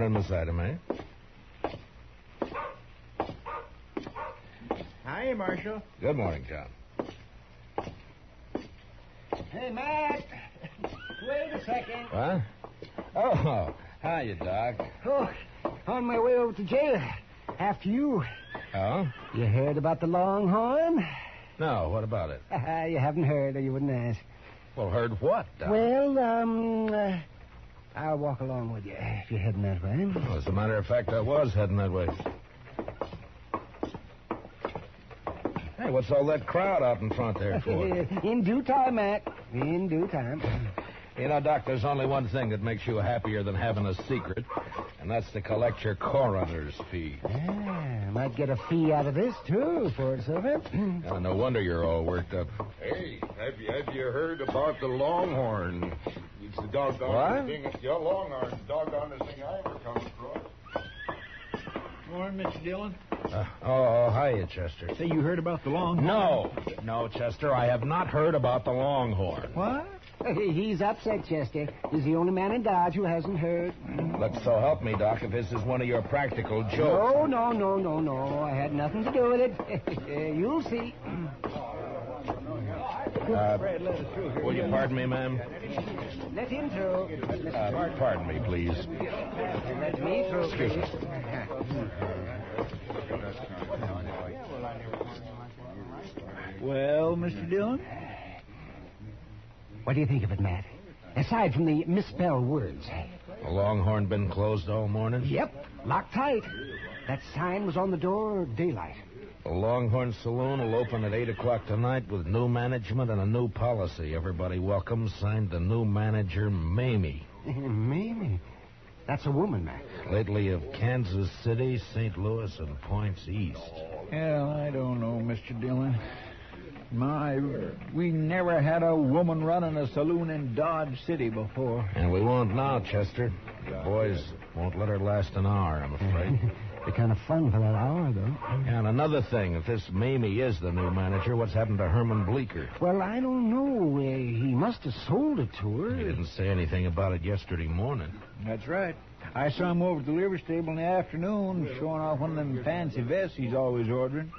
Dillon. Morning, Miss Ida Mae. Hi, Marshal. Good morning, John. Hey, Matt. Wait a second. What? Oh, hiya, Doc. Oh, on my way over to jail. After you. Oh? You heard about the Longhorn? No, what about it? you haven't heard, or you wouldn't ask. Well, heard what, Doc? Well, um, uh, I'll walk along with you if you're heading that way. Well, as a matter of fact, I was heading that way. Hey, what's all that crowd out in front there for? In due time, Matt. In due time. you know, Doc, there's only one thing that makes you happier than having a secret, and that's to collect your coroner's fee. Yeah, might get a fee out of this, too, for it, Silver. No wonder you're all worked up. Hey, have you, have you heard about the Longhorn? It's the doggone What? thing. Yeah, Longhorn. Doggone thing I ever come across. Morning, Mr. Dillon. Uh, oh, hiya, Chester. Say, you heard about the long. No, no, Chester, I have not heard about the Longhorn. What? He's upset, Chester. He's the only man in Dodge who hasn't heard. Look, so help me, Doc, if this is one of your practical jokes. No, no, no, no, no. I had nothing to do with it. You'll see. Uh, will you pardon me, ma'am? Let him through. Uh, pardon me, please. Let me through. Excuse me. Well, Mr. Dillon? What do you think of it, Matt? Aside from the misspelled words. The Longhorn been closed all morning? Yep, locked tight. That sign was on the door daylight. The Longhorn Saloon will open at 8 o'clock tonight with new management and a new policy. Everybody welcome. Signed the new manager, Mamie. Mamie? That's a woman, Matt. Lately of Kansas City, St. Louis, and points east. Well, I don't know, Mr. Dillon. My, we never had a woman running a saloon in Dodge City before. And we won't now, Chester. The boys won't let her last an hour, I'm afraid. Be kind of fun for that hour, though. and another thing, if this Mamie is the new manager, what's happened to Herman Bleeker? Well, I don't know. Uh, he must have sold it to her. He didn't say anything about it yesterday morning. That's right. I saw him over at the livery stable in the afternoon, showing off one of them fancy vests he's always ordering.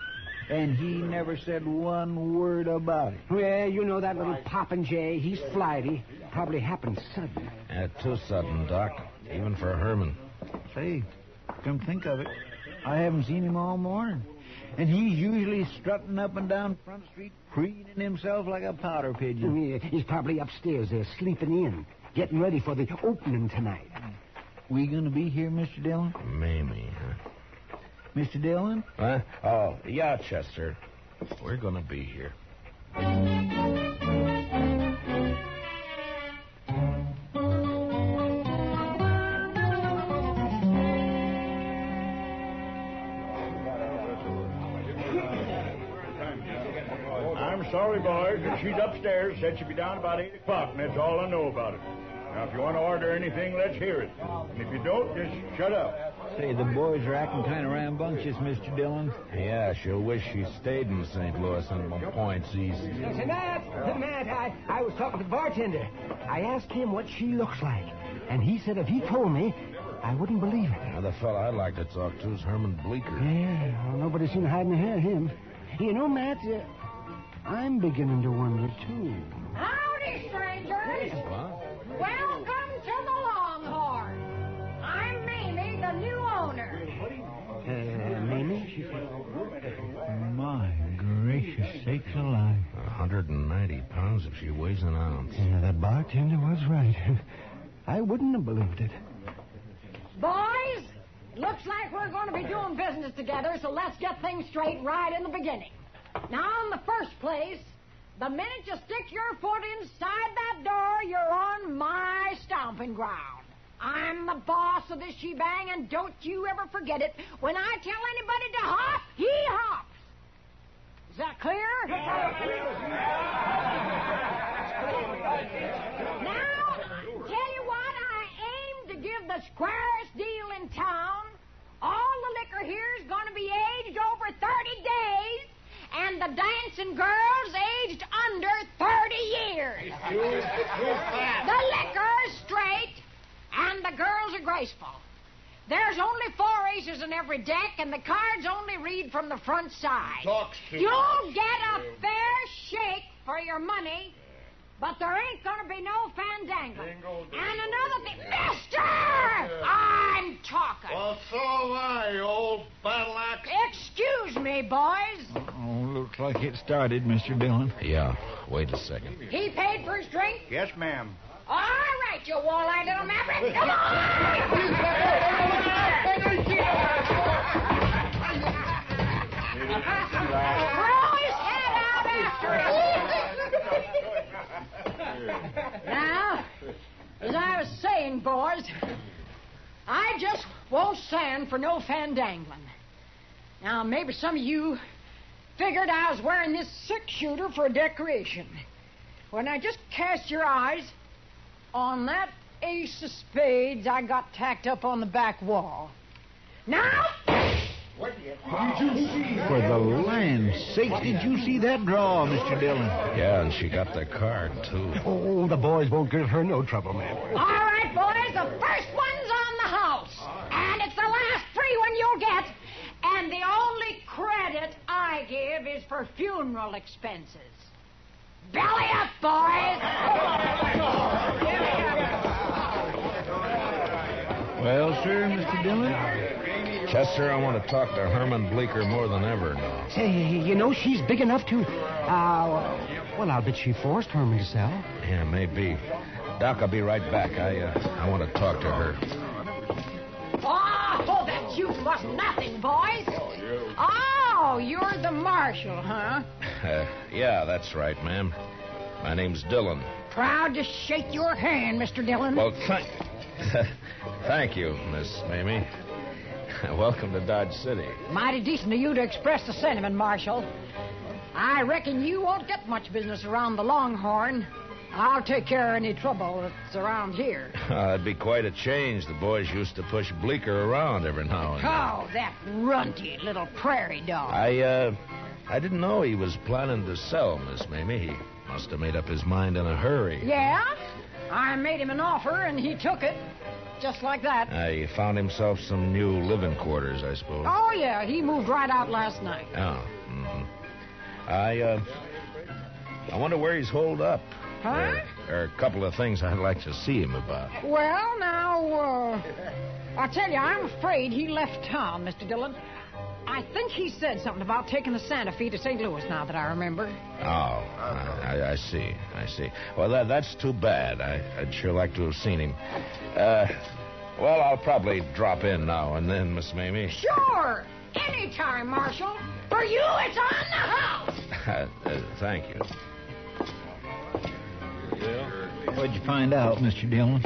And he never said one word about it. Well, you know that little Popinjay. He's flighty. Probably happened sudden. Uh, too sudden, Doc, even for Herman. Say, come think of it, I haven't seen him all morning. And he's usually strutting up and down Front Street, preening himself like a pouter pigeon. Mm, yeah, He's probably upstairs there, sleeping in, getting ready for the opening tonight. We gonna be here, Mr. Dillon? Mamie, huh? Mr. Dillon? Huh? Oh, yeah, Chester. We're gonna be here. Sorry, boys. She's upstairs. Said she'd be down about 8 o'clock, and that's all I know about it. Now, if you want to order anything, let's hear it. And if you don't, just shut up. Say, the boys are acting kind of rambunctious, Mr. Dillon. Yeah, she'll wish she stayed in St. Louis and points east. Say, Matt, Matt, I, I was talking to the bartender. I asked him what she looks like. And he said if he told me, I wouldn't believe it. Now, the fellow I'd like to talk to is Herman Bleeker. Yeah, well, nobody's seen hiding ahead of him. You know, Matt, uh, I'm beginning to wonder, too. Howdy, strangers. What? Welcome to the Longhorn. I'm Mamie, the new owner. Uh, Mamie? My gracious sakes alive. 190 pounds if she weighs an ounce. Yeah, that bartender was right. I wouldn't have believed it. Boys, looks like we're going to be doing business together, so let's get things straight right in the beginning. Now, in the first place, the minute you stick your foot inside that door, you're on my stomping ground. I'm the boss of this shebang, and don't you ever forget it. When I tell anybody to hop, he hops. Is that clear? Now, tell you what, I aim to give the squarest deal in town. All the liquor here is going to be aged over 30 days, and the dancing girls aged under 30 years. the liquor's straight, and the girls are graceful. There's only four aces in every deck, and the cards only read from the front side. You'll get a fair shake for your money, but there ain't gonna be no fandangling. And another thing, Mister, I'm talking. Well, so am I, old battle axe. Excuse me, boys. Looks like it started, Mr. Dillon. Yeah, wait a second. He paid for his drink. Yes, ma'am. All right, you wall-eyed little maverick. Come on! Throw his head out after him. now, as I was saying, boys, I just won't stand for no fandangling. Now, maybe some of you figured I was wearing this six-shooter for a decoration. When I just cast your eyes on that ace of spades I got tacked up on the back wall. Now, For the land's sakes, did you see that draw, Mr. Dillon? Yeah, and she got the card, too. Oh, the boys won't give her no trouble, man. all right, boys, the first one's on the house. And it's the last free one you'll get. And the only credit I give is for funeral expenses. Belly up, boys! Well, sir, Mr. Dillon? Chester, I want to talk to Herman Bleeker more than ever now. Say, you know, she's big enough to. Uh, well, I'll bet she forced Herman to sell. Yeah, maybe. Doc, I'll be right back. I, uh, I want to talk to her. Oh, that youth was nothing, boys. Oh, you're the marshal, huh? Uh, yeah, that's right, ma'am. My name's Dillon. Proud to shake your hand, Mr. Dillon. Well, thank, thank you, Miss Mamie. Welcome to Dodge City. Mighty decent of you to express the sentiment, Marshal. I reckon you won't get much business around the Longhorn. I'll take care of any trouble that's around here. Uh, it'd be quite a change. The boys used to push Bleeker around every now and then. Oh, that runty little prairie dog. I, uh, I didn't know he was planning to sell, Miss Mamie. He must have made up his mind in a hurry. Yeah? I made him an offer, and he took it. Just like that. Uh, he found himself some new living quarters, I suppose. Oh, yeah, he moved right out last night. Oh, hmm I, uh, I wonder where he's holed up. Huh? There, are a couple of things I'd like to see him about. Well, now, uh, I tell you, I'm afraid he left town, Mr. Dillon. I think he said something about taking the Santa Fe to St. Louis, now that I remember. Oh, I, I see. I see. Well, that, that's too bad. I, I'd sure like to have seen him. Uh, well, I'll probably drop in now and then, Miss Mamie. Sure! Anytime, Marshal. For you, it's on the house. uh, thank you. What'd you find out, Mr. Dillon?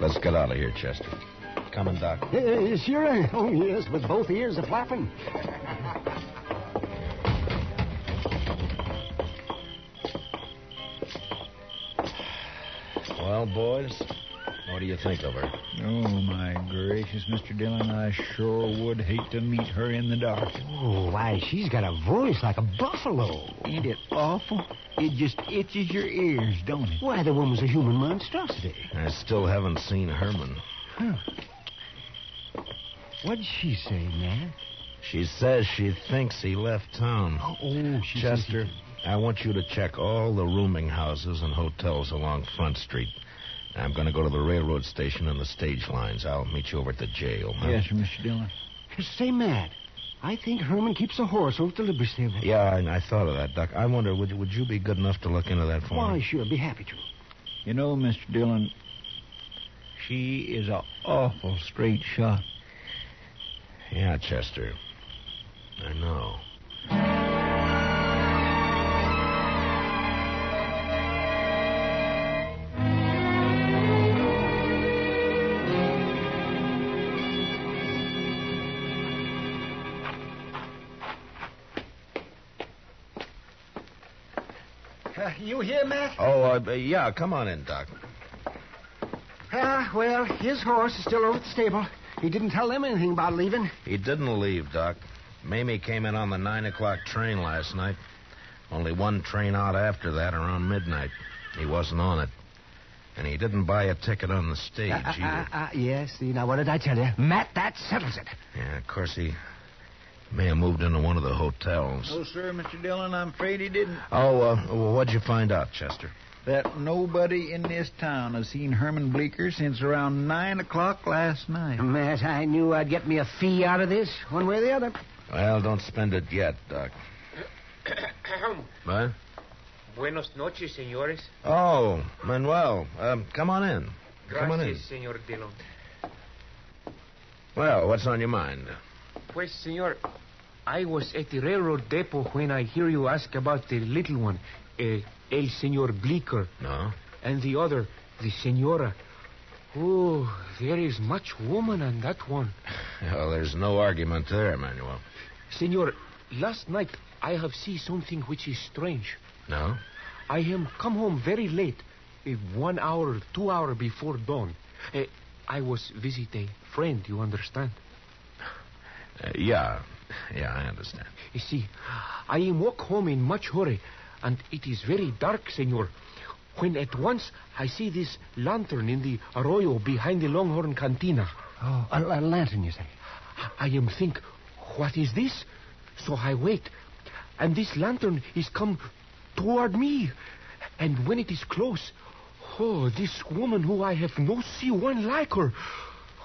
Let's get out of here, Chester. Coming, Doc. Uh, sure. Oh, yes, with both ears a flapping. Well, boys, what do you think of her? Oh, my gracious, Mr. Dillon, I sure would hate to meet her in the dark. Oh, why, she's got a voice like a buffalo. Ain't it awful? It just itches your ears, don't it? Why, the woman's a human monstrosity. I still haven't seen Herman. Huh. What'd she say, Matt? She says she thinks he left town. Oh, oh she says Chester, I want you to check all the rooming houses and hotels along Front Street. I'm going to go to the railroad station and the stage lines. I'll meet you over at the jail. huh? Yes, Mr. Dillon. Just say, Matt, I think Herman keeps a horse over at the Liberty Stable. Yeah, I, I thought of that, Doc. I wonder, would you, would you be good enough to look into that for Why, me? Why, sure, be happy to. You know, Mr. Dillon, she is a awful straight shot. Yeah, Chester. I know. Oh, uh, yeah, come on in, Doc. Ah, well, his horse is still over at the stable. He didn't tell them anything about leaving. He didn't leave, Doc. Mamie came in on the 9 o'clock train last night. Only one train out after that, around midnight. He wasn't on it. And he didn't buy a ticket on the stage Ah, ah, either. ah, yes, see, now what did I tell you? Matt, that settles it. Yeah, of course, he may have moved into one of the hotels. No, sir, Mr. Dillon, I'm afraid he didn't. Oh, uh, well, what'd you find out, Chester? That nobody in this town has seen Herman Bleeker since around 9 o'clock last night. Matt, I knew I'd get me a fee out of this, one way or the other. Well, don't spend it yet, Doc. What? Buenos noches, señores. Oh, Manuel, um, come on in. Come on in. Gracias, señor Dillon. Well, what's on your mind? Pues, señor, I was at the railroad depot when I hear you ask about the little one, uh, El Señor Bleecker, No? and the other, the Señora. Oh, there is much woman on that one. Well, there's no argument there, Manuel. Señor, last night I have seen something which is strange. No? I am come home very late, uh, one hour, two hour before dawn. Uh, I was visit a friend, you understand? Uh, yeah. Yeah, I understand. You see, I am walk home in much hurry, and it is very dark, senor. When at once I see this lantern in the arroyo behind the Longhorn Cantina. Oh, a, a lantern, you say? I am think, what is this? So I wait, and this lantern is come toward me. And when it is close, oh, this woman who I have no see one like her.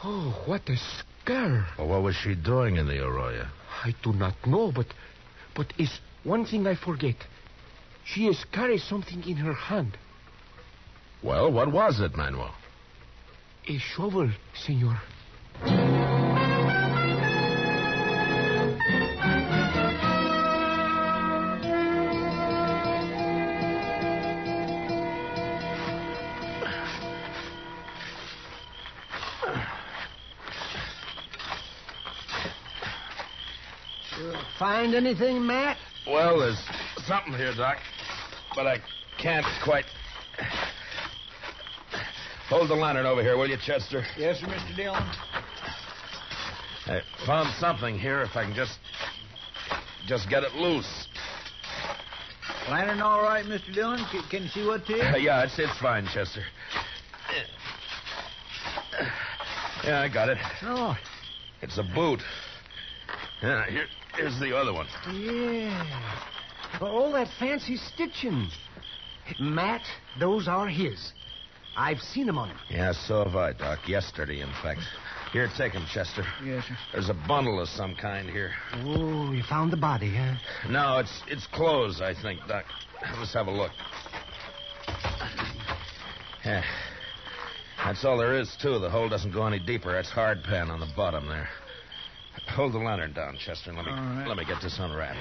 Oh, what a scare. Well, what was she doing in the arroyo? I do not know, but but is one thing I forget. She is carry something in her hand. Well, what was it, Manuel? A shovel, senor. Find anything, Matt? Well, there's something here, Doc, but I can't quite. Hold the lantern over here, will you, Chester? Yes, sir, Mr. Dillon. I found something here. If I can just just get it loose. Lantern all right, Mr. Dillon? Can, can you see what it is? yeah, it's it's fine, Chester. Yeah, I got it. Oh, It's a boot. Yeah, here, here's the other one. yeah. All that fancy stitching. Matt, those are his. I've seen them on him. Yeah, so have I, Doc. Yesterday, in fact. Here, take him, Chester. Yes, sir. There's a bundle of some kind here. Oh, you found the body, huh? No, it's it's clothes, I think, Doc. Let's have a look. Yeah. That's all there is, too. The hole doesn't go any deeper. That's hard pan on the bottom there. Hold the lantern down, Chester, and let me All right. let me get this unwrapped.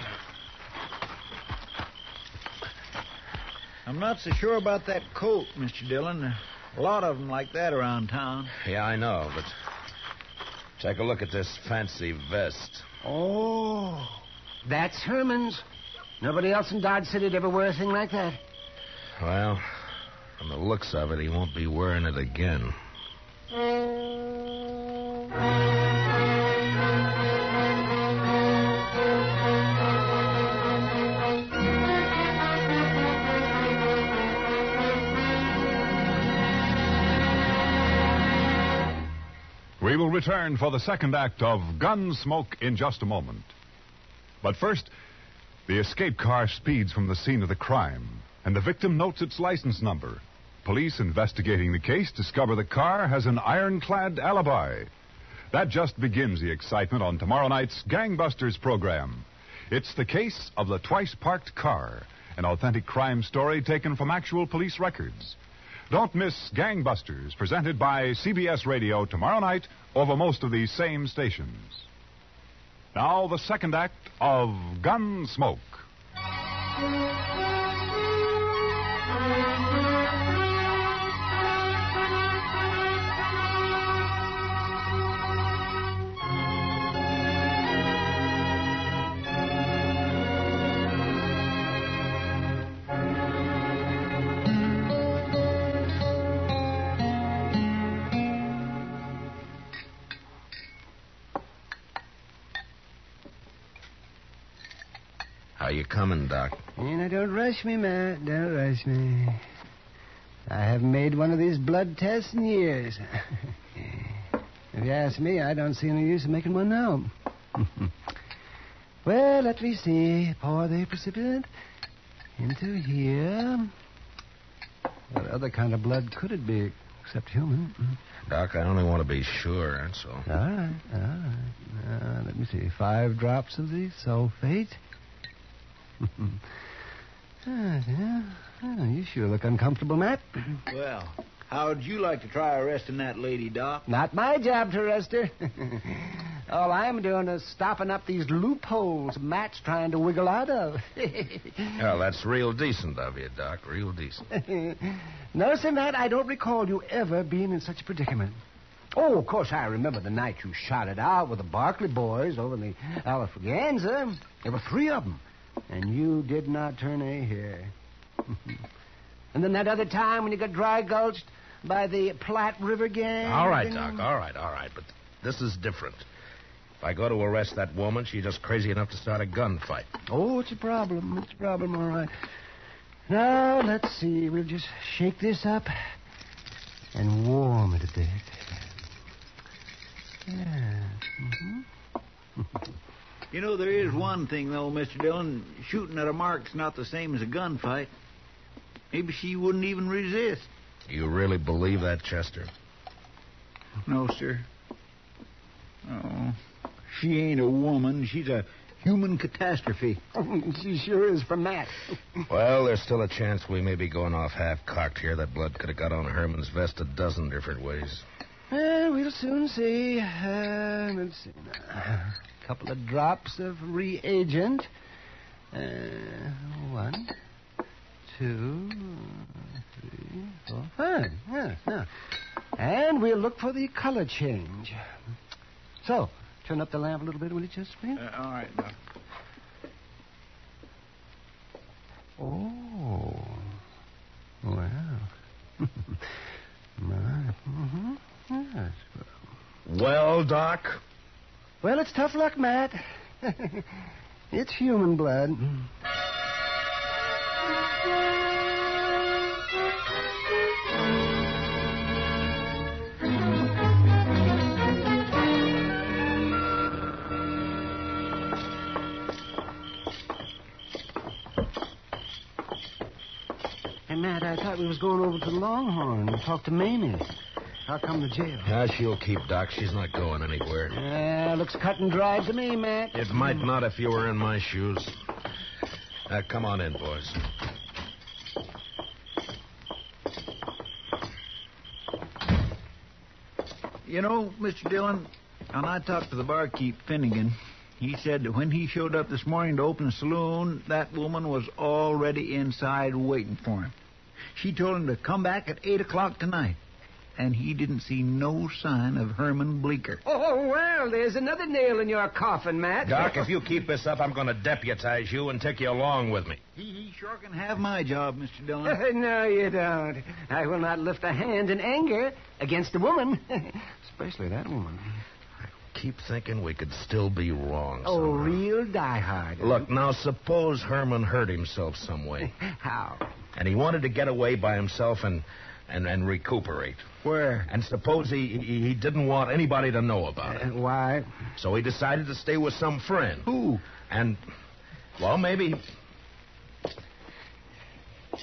I'm not so sure about that coat, Mr. Dillon. A lot of them like that around town. Yeah, I know, but take a look at this fancy vest. Oh, that's Herman's. Nobody else in Dodge City'd ever wear a thing like that. Well, from the looks of it, he won't be wearing it again. Will return for the second act of Gunsmoke in just a moment. But first, the escape car speeds from the scene of the crime, and the victim notes its license number. Police investigating the case discover the car has an ironclad alibi. That just begins the excitement on tomorrow night's Gangbusters program. It's the case of the twice parked car, an authentic crime story taken from actual police records. Don't miss Gangbusters, presented by CBS Radio tomorrow night over most of these same stations. Now, the second act of Gunsmoke. You coming, Doc? And now, don't rush me, Matt. Don't rush me. I haven't made one of these blood tests in years. if you ask me, I don't see any use in making one now. well, let me see. Pour the precipitant into here. What other kind of blood could it be except human? Doc, I only want to be sure, that's all. All right, all right. Uh, let me see. Five drops of the sulfate. Ah, yeah. Oh, you sure look uncomfortable, Matt. Well, how'd you like to try arresting that lady, Doc? Not my job to arrest her. All I'm doing is stopping up these loopholes Matt's trying to wiggle out of. Well, that's real decent of you, Doc. Real decent. no, sir, Matt, I don't recall you ever being in such a predicament. Oh, of course, I remember the night you shot it out with the Barkley boys over in the Alafraganza. There were three of them, and you did not turn a hair. and then that other time when you got dry gulched by the Platte River gang. All right, Doc. All right, all right. But this is different. If I go to arrest that woman, she's just crazy enough to start a gunfight. Oh, it's a problem. It's a problem, all right. Now, let's see. We'll just shake this up and warm it a bit. Yeah. hmm You know, there is one thing, though, Mr. Dillon. Shooting at a mark's not the same as a gunfight. Maybe she wouldn't even resist. You really believe that, Chester? No, sir. Oh, she ain't a woman. She's a human catastrophe. she sure is from Matt. Well, there's still a chance we may be going off half cocked here. That blood could have got on Herman's vest a dozen different ways. Well, we'll soon see. Uh, let's see now. A couple of drops of reagent. Uh, one, two, three, four, five. Yeah, yeah. And we'll look for the color change. So, turn up the lamp a little bit, will you, Chesterfield? Uh, all right, Doc. Oh. Wow. My, mm-hmm. Yes. Well, Doc? Well, it's tough luck, Matt. it's human blood. Hey, Matt, I thought we was going over to the Longhorn and talk to Mamie. How come the jail? Yeah, she'll keep, Doc. She's not going anywhere. Yeah, looks cut and dried to me, Matt. It might not if you were in my shoes. Uh, come on in, boys. You know, Mr. Dillon, when I talked to the barkeep, Finnegan, he said that when he showed up this morning to open the saloon, that woman was already inside waiting for him. She told him to come back at 8 o'clock tonight. And he didn't see no sign of Herman Bleeker. Oh, oh, well, there's another nail in your coffin, Matt. Doc, if you keep this up, I'm going to deputize you and take you along with me. He, he sure can have my job, Mr. Dillon. no, you don't. I will not lift a hand in anger against a woman, especially that woman. I keep thinking we could still be wrong. Oh, somehow. real diehard. Look, now suppose Herman hurt himself some way. How? And he wanted to get away by himself and, and, and recuperate. Where? And suppose he, he he didn't want anybody to know about it. And why? So he decided to stay with some friend. Who? And, well, maybe.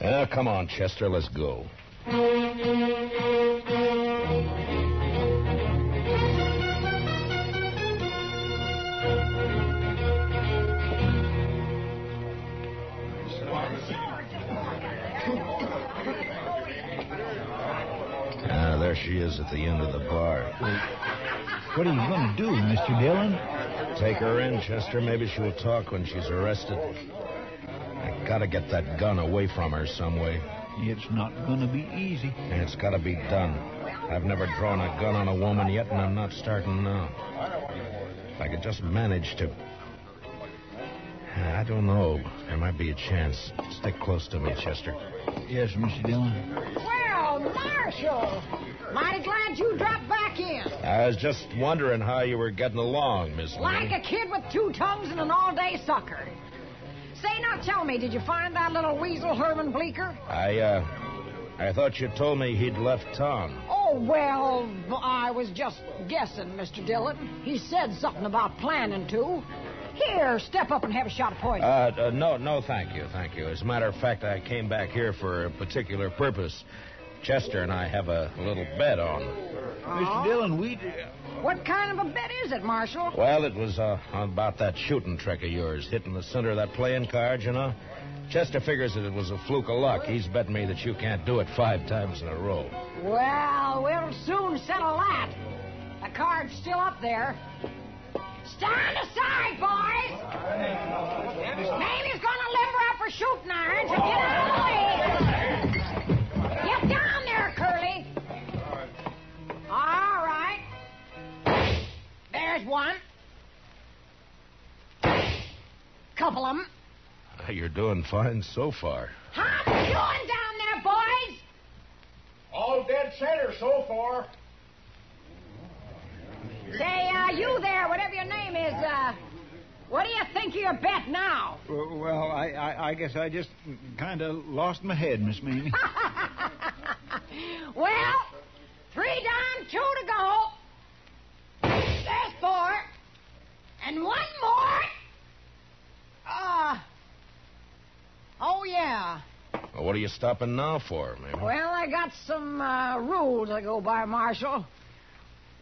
Ah, come on, Chester, let's go. She is at the end of the bar. What are you going to do, Mr. Dillon? Take her in, Chester. Maybe she'll talk when she's arrested. I gotta get that gun away from her some way. It's not going to be easy. And it's gotta be done. I've never drawn a gun on a woman yet, and I'm not starting now. If I could just manage to. I don't know. There might be a chance. Stick close to me, Chester. Yes, Mr. Dillon. Well, Marshal, mighty glad you dropped back in. I was just wondering how you were getting along, Miss Like Lee. a kid with two tongues and an all-day sucker. Say, now tell me, did you find that little weasel Herman Bleeker? I, uh, I thought you told me he'd left town. Oh, well, I was just guessing, Mr. Dillon. He said something about planning to. Here, step up and have a shot of poison. Uh, uh, no, no, thank you, thank you. As a matter of fact, I came back here for a particular purpose. Chester and I have a little bet on. Mr. Dillon, we. what kind of a bet is it, Marshal? Well, it was uh, about that shooting trick of yours, hitting the center of that playing card, you know. Chester figures that it was a fluke of luck. He's betting me that you can't do it five times in a row. Well, we'll soon settle that. The card's still up there. Stand aside, boys! Mamie's gonna limber up her shooting iron, so get out doing fine so far. How you doing down there, boys? All dead center so far. Say, uh, you there, whatever your name is, uh, what do you think of your bet now? Well, I, I, I guess I just kind of lost my head, Miss Mamie. well, three down, two to go. There's four. And one more. Uh, oh, yeah. Well, what are you stopping now for, maybe? Well, I got some uh, rules I go by, Marshal.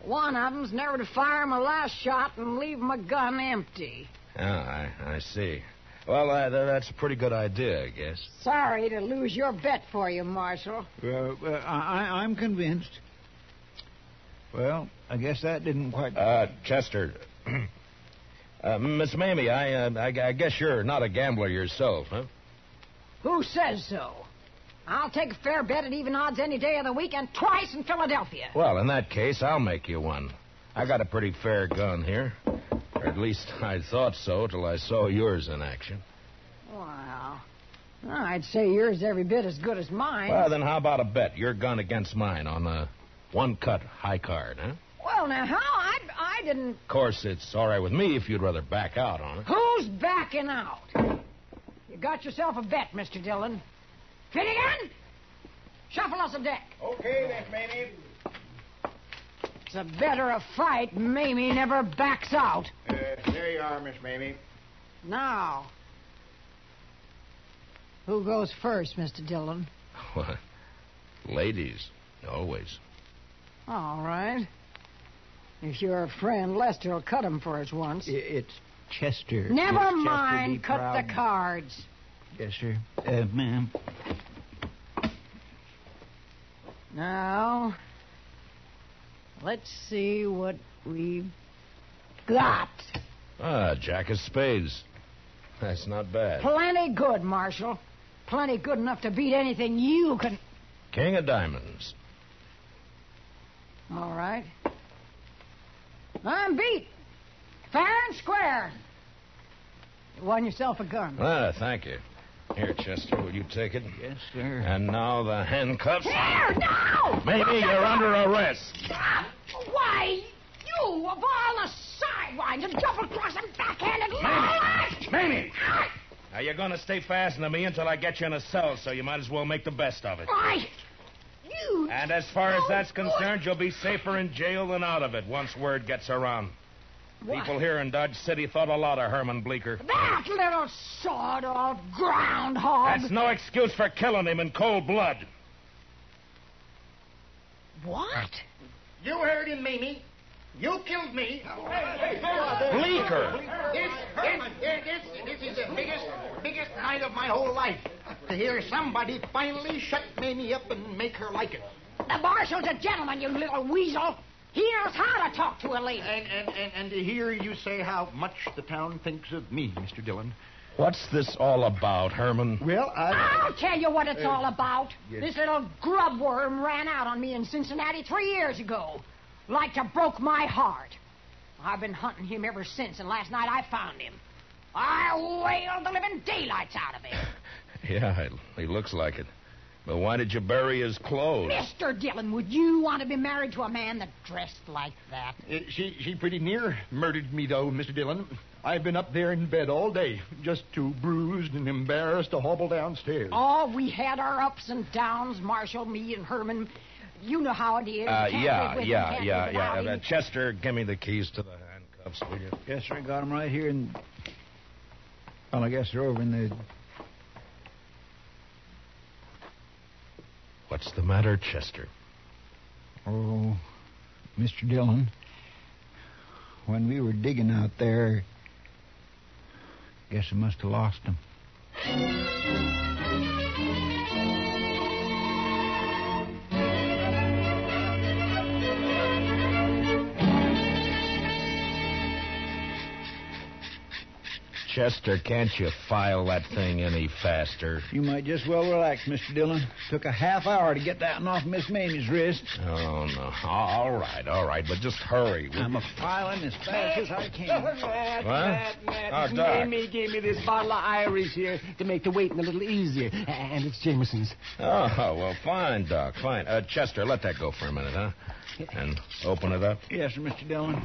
One of them's never to fire my last shot and leave my gun empty. Yeah, I, I see. Well, uh, th- that's a pretty good idea, I guess. Sorry to lose your bet for you, Marshal. well, uh, I, I- I'm convinced. Well, I guess that didn't quite. Uh, Chester. uh, Miss Mamie, I, uh, I, I guess you're not a gambler yourself, huh? Who says so? I'll take a fair bet at even odds any day of the week and twice in Philadelphia. Well, in that case, I'll make you one. I got a pretty fair gun here. Or at least I thought so till I saw yours in action. Well, I'd say yours every bit as good as mine. Well, then how about a bet? Your gun against mine on a one cut high card, huh? Well, now, how? I, I didn't. Of course, it's all right with me if you'd rather back out on it. Who's backing out? You got yourself a bet, Mr. Dillon. Finnegan, shuffle us a deck. Okay, Miss Mamie. It's a better a fight. Mamie never backs out. Uh, there you are, Miss Mamie. Now, who goes first, Mr. Dillon? What? Ladies, always. All right. If you're a friend, Lester will cut him for us once. It's Chester. Never Yes, Chester, mind. Cut proud. the cards. Yes, sir. Uh, ma'am. Now, let's see what we've got. Ah, Jack of Spades. That's not bad. Plenty good, Marshal. Plenty good enough to beat anything you can. King of Diamonds. All right. I'm beat. Fair and square. You won yourself a gun. Ah, thank you. Here, Chester, will you take it? Yes, sir. And now the handcuffs. Here, now! Maybe you're under arrest. Ah, Why, you of all the sidewinds and double-crossing backhanded liars! Mamie! Now, you're going to stay fastened to me until I get you in a cell, so you might as well make the best of it. Why, you. And as far as that's concerned, you'll be safer in jail than out of it once word gets around. What? People here in Dodge City thought a lot of Herman Bleecker. That little sawed-off groundhog. That's no excuse for killing him in cold blood. What? You heard him, Mamie. You killed me. Bleecker! This, this, this, this is the biggest, biggest night of my whole life. To hear somebody finally shut Mamie up and make her like it. The marshal's a gentleman, you little weasel. He knows how to talk to a lady. And, and, and, and to hear you say how much the town thinks of me, Mr. Dillon. What's this all about, Herman? Well, I. I'll tell you what it's all about. This little grub worm ran out on me in Cincinnati three years ago. Like to broke my heart. I've been hunting him ever since, and last night I found him. I wailed the living daylights out of him. Yeah, he looks like it. But why did you bury his clothes? Mr. Dillon, would you want to be married to a man that dressed like that? Uh, she, she pretty near murdered me, though, Mr. Dillon. I've been up there in bed all day, just too bruised and embarrassed to hobble downstairs. Oh, we had our ups and downs, Marshall, me, and Herman. You know how it is. Uh, You can't yeah, him, yeah, can't yeah, yeah. Uh. Chester, give me the keys to the handcuffs, will you? Yes, sir. I got 'em right here, and well, I guess they're over in the. What's the matter, Chester? Oh, Mr. Dillon. When we were digging out there, guess I must have lost 'em. Chester, can't you file that thing any faster? You might just well relax, Mr. Dillon. Took a half hour to get that one off Miss Mamie's wrist. Oh, no. All right, all right, but just hurry. will I'm a filing as fast as I can. Matt, What? Matt, Matt. Oh, Doc. Mamie gave me this bottle of Irish here to make the waiting a little easier. And it's Jameson's. Oh, well, fine, Doc, fine. Uh, Chester, let that go for a minute, huh? And open it up. Yes, sir, Mr. Dillon.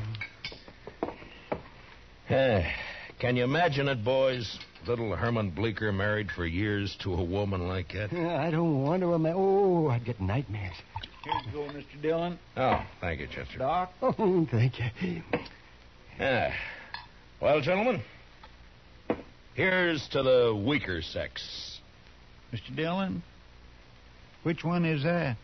Eh, Can you imagine it, boys? Little Herman Bleeker married for years to a woman like that. I don't want to imagine. Oh, I'd get nightmares. Here you go, Mr. Dillon. Oh, thank you, Chester. Doc. Oh, thank you. Yeah. Well, gentlemen, here's to the weaker sex. Mr. Dillon, which one is that?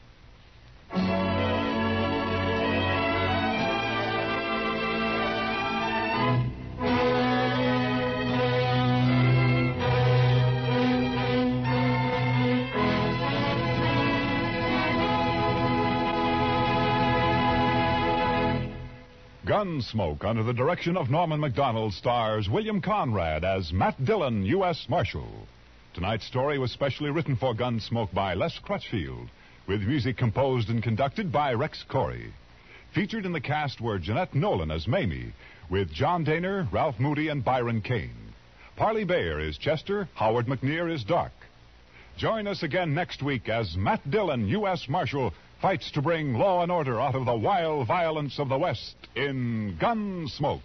Gunsmoke, under the direction of Norman Macdonnell, stars William Conrad as Matt Dillon, U.S. Marshal. Tonight's story was specially written for Gunsmoke by Les Crutchfield, with music composed and conducted by Rex Koury. Featured in the cast were Jeanette Nolan as Mamie, with John Dehner, Ralph Moody, and Byron Kane. Parley Baer is Chester, Howard McNear is Doc. Join us again next week as Matt Dillon, U.S. Marshal, fights to bring law and order out of the wild violence of the West in Gunsmoke.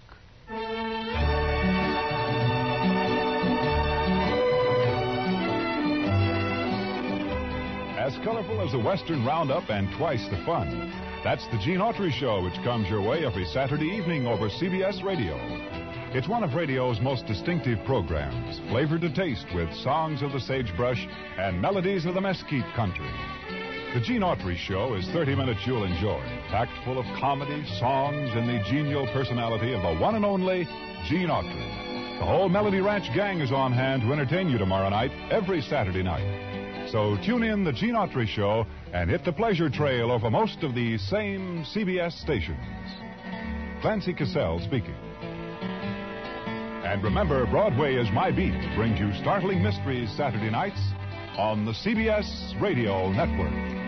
As colorful as the Western Roundup and twice the fun. That's the Gene Autry Show, which comes your way every Saturday evening over CBS Radio. It's one of radio's most distinctive programs, flavored to taste with songs of the sagebrush and melodies of the mesquite country. The Gene Autry Show is 30 minutes you'll enjoy, packed full of comedy, songs, and the genial personality of the one and only Gene Autry. The whole Melody Ranch gang is on hand to entertain you tomorrow night, every Saturday night. So tune in the Gene Autry Show and hit the pleasure trail over most of these same CBS stations. Clancy Cassell speaking. And remember, Broadway is My Beat brings you startling mysteries Saturday nights on the CBS Radio Network.